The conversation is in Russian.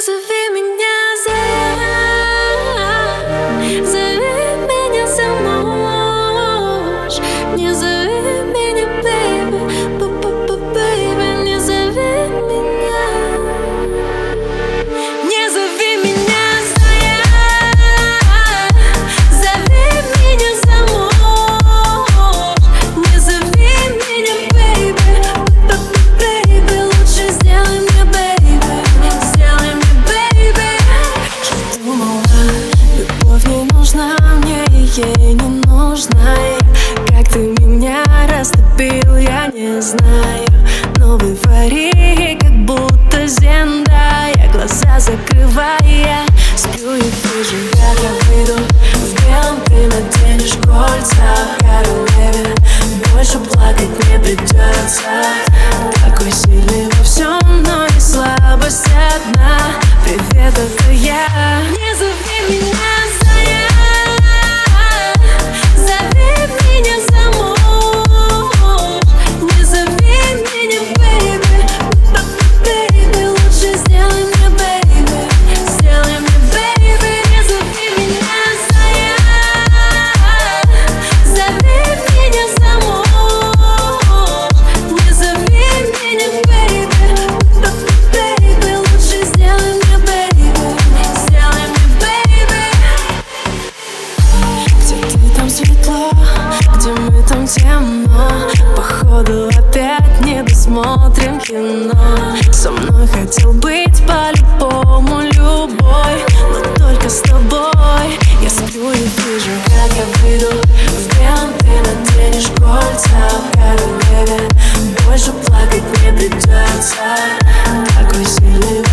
because of it. Не знаю, но в эйфории светло, где мы там темно. Походу опять не досмотрим кино. Со мной хотел быть по-любому любой Но только с тобой. Я сплю и вижу Как я выйду в белом, ты наденешь кольца В королеве. Больше плакать не придется. Какой сильный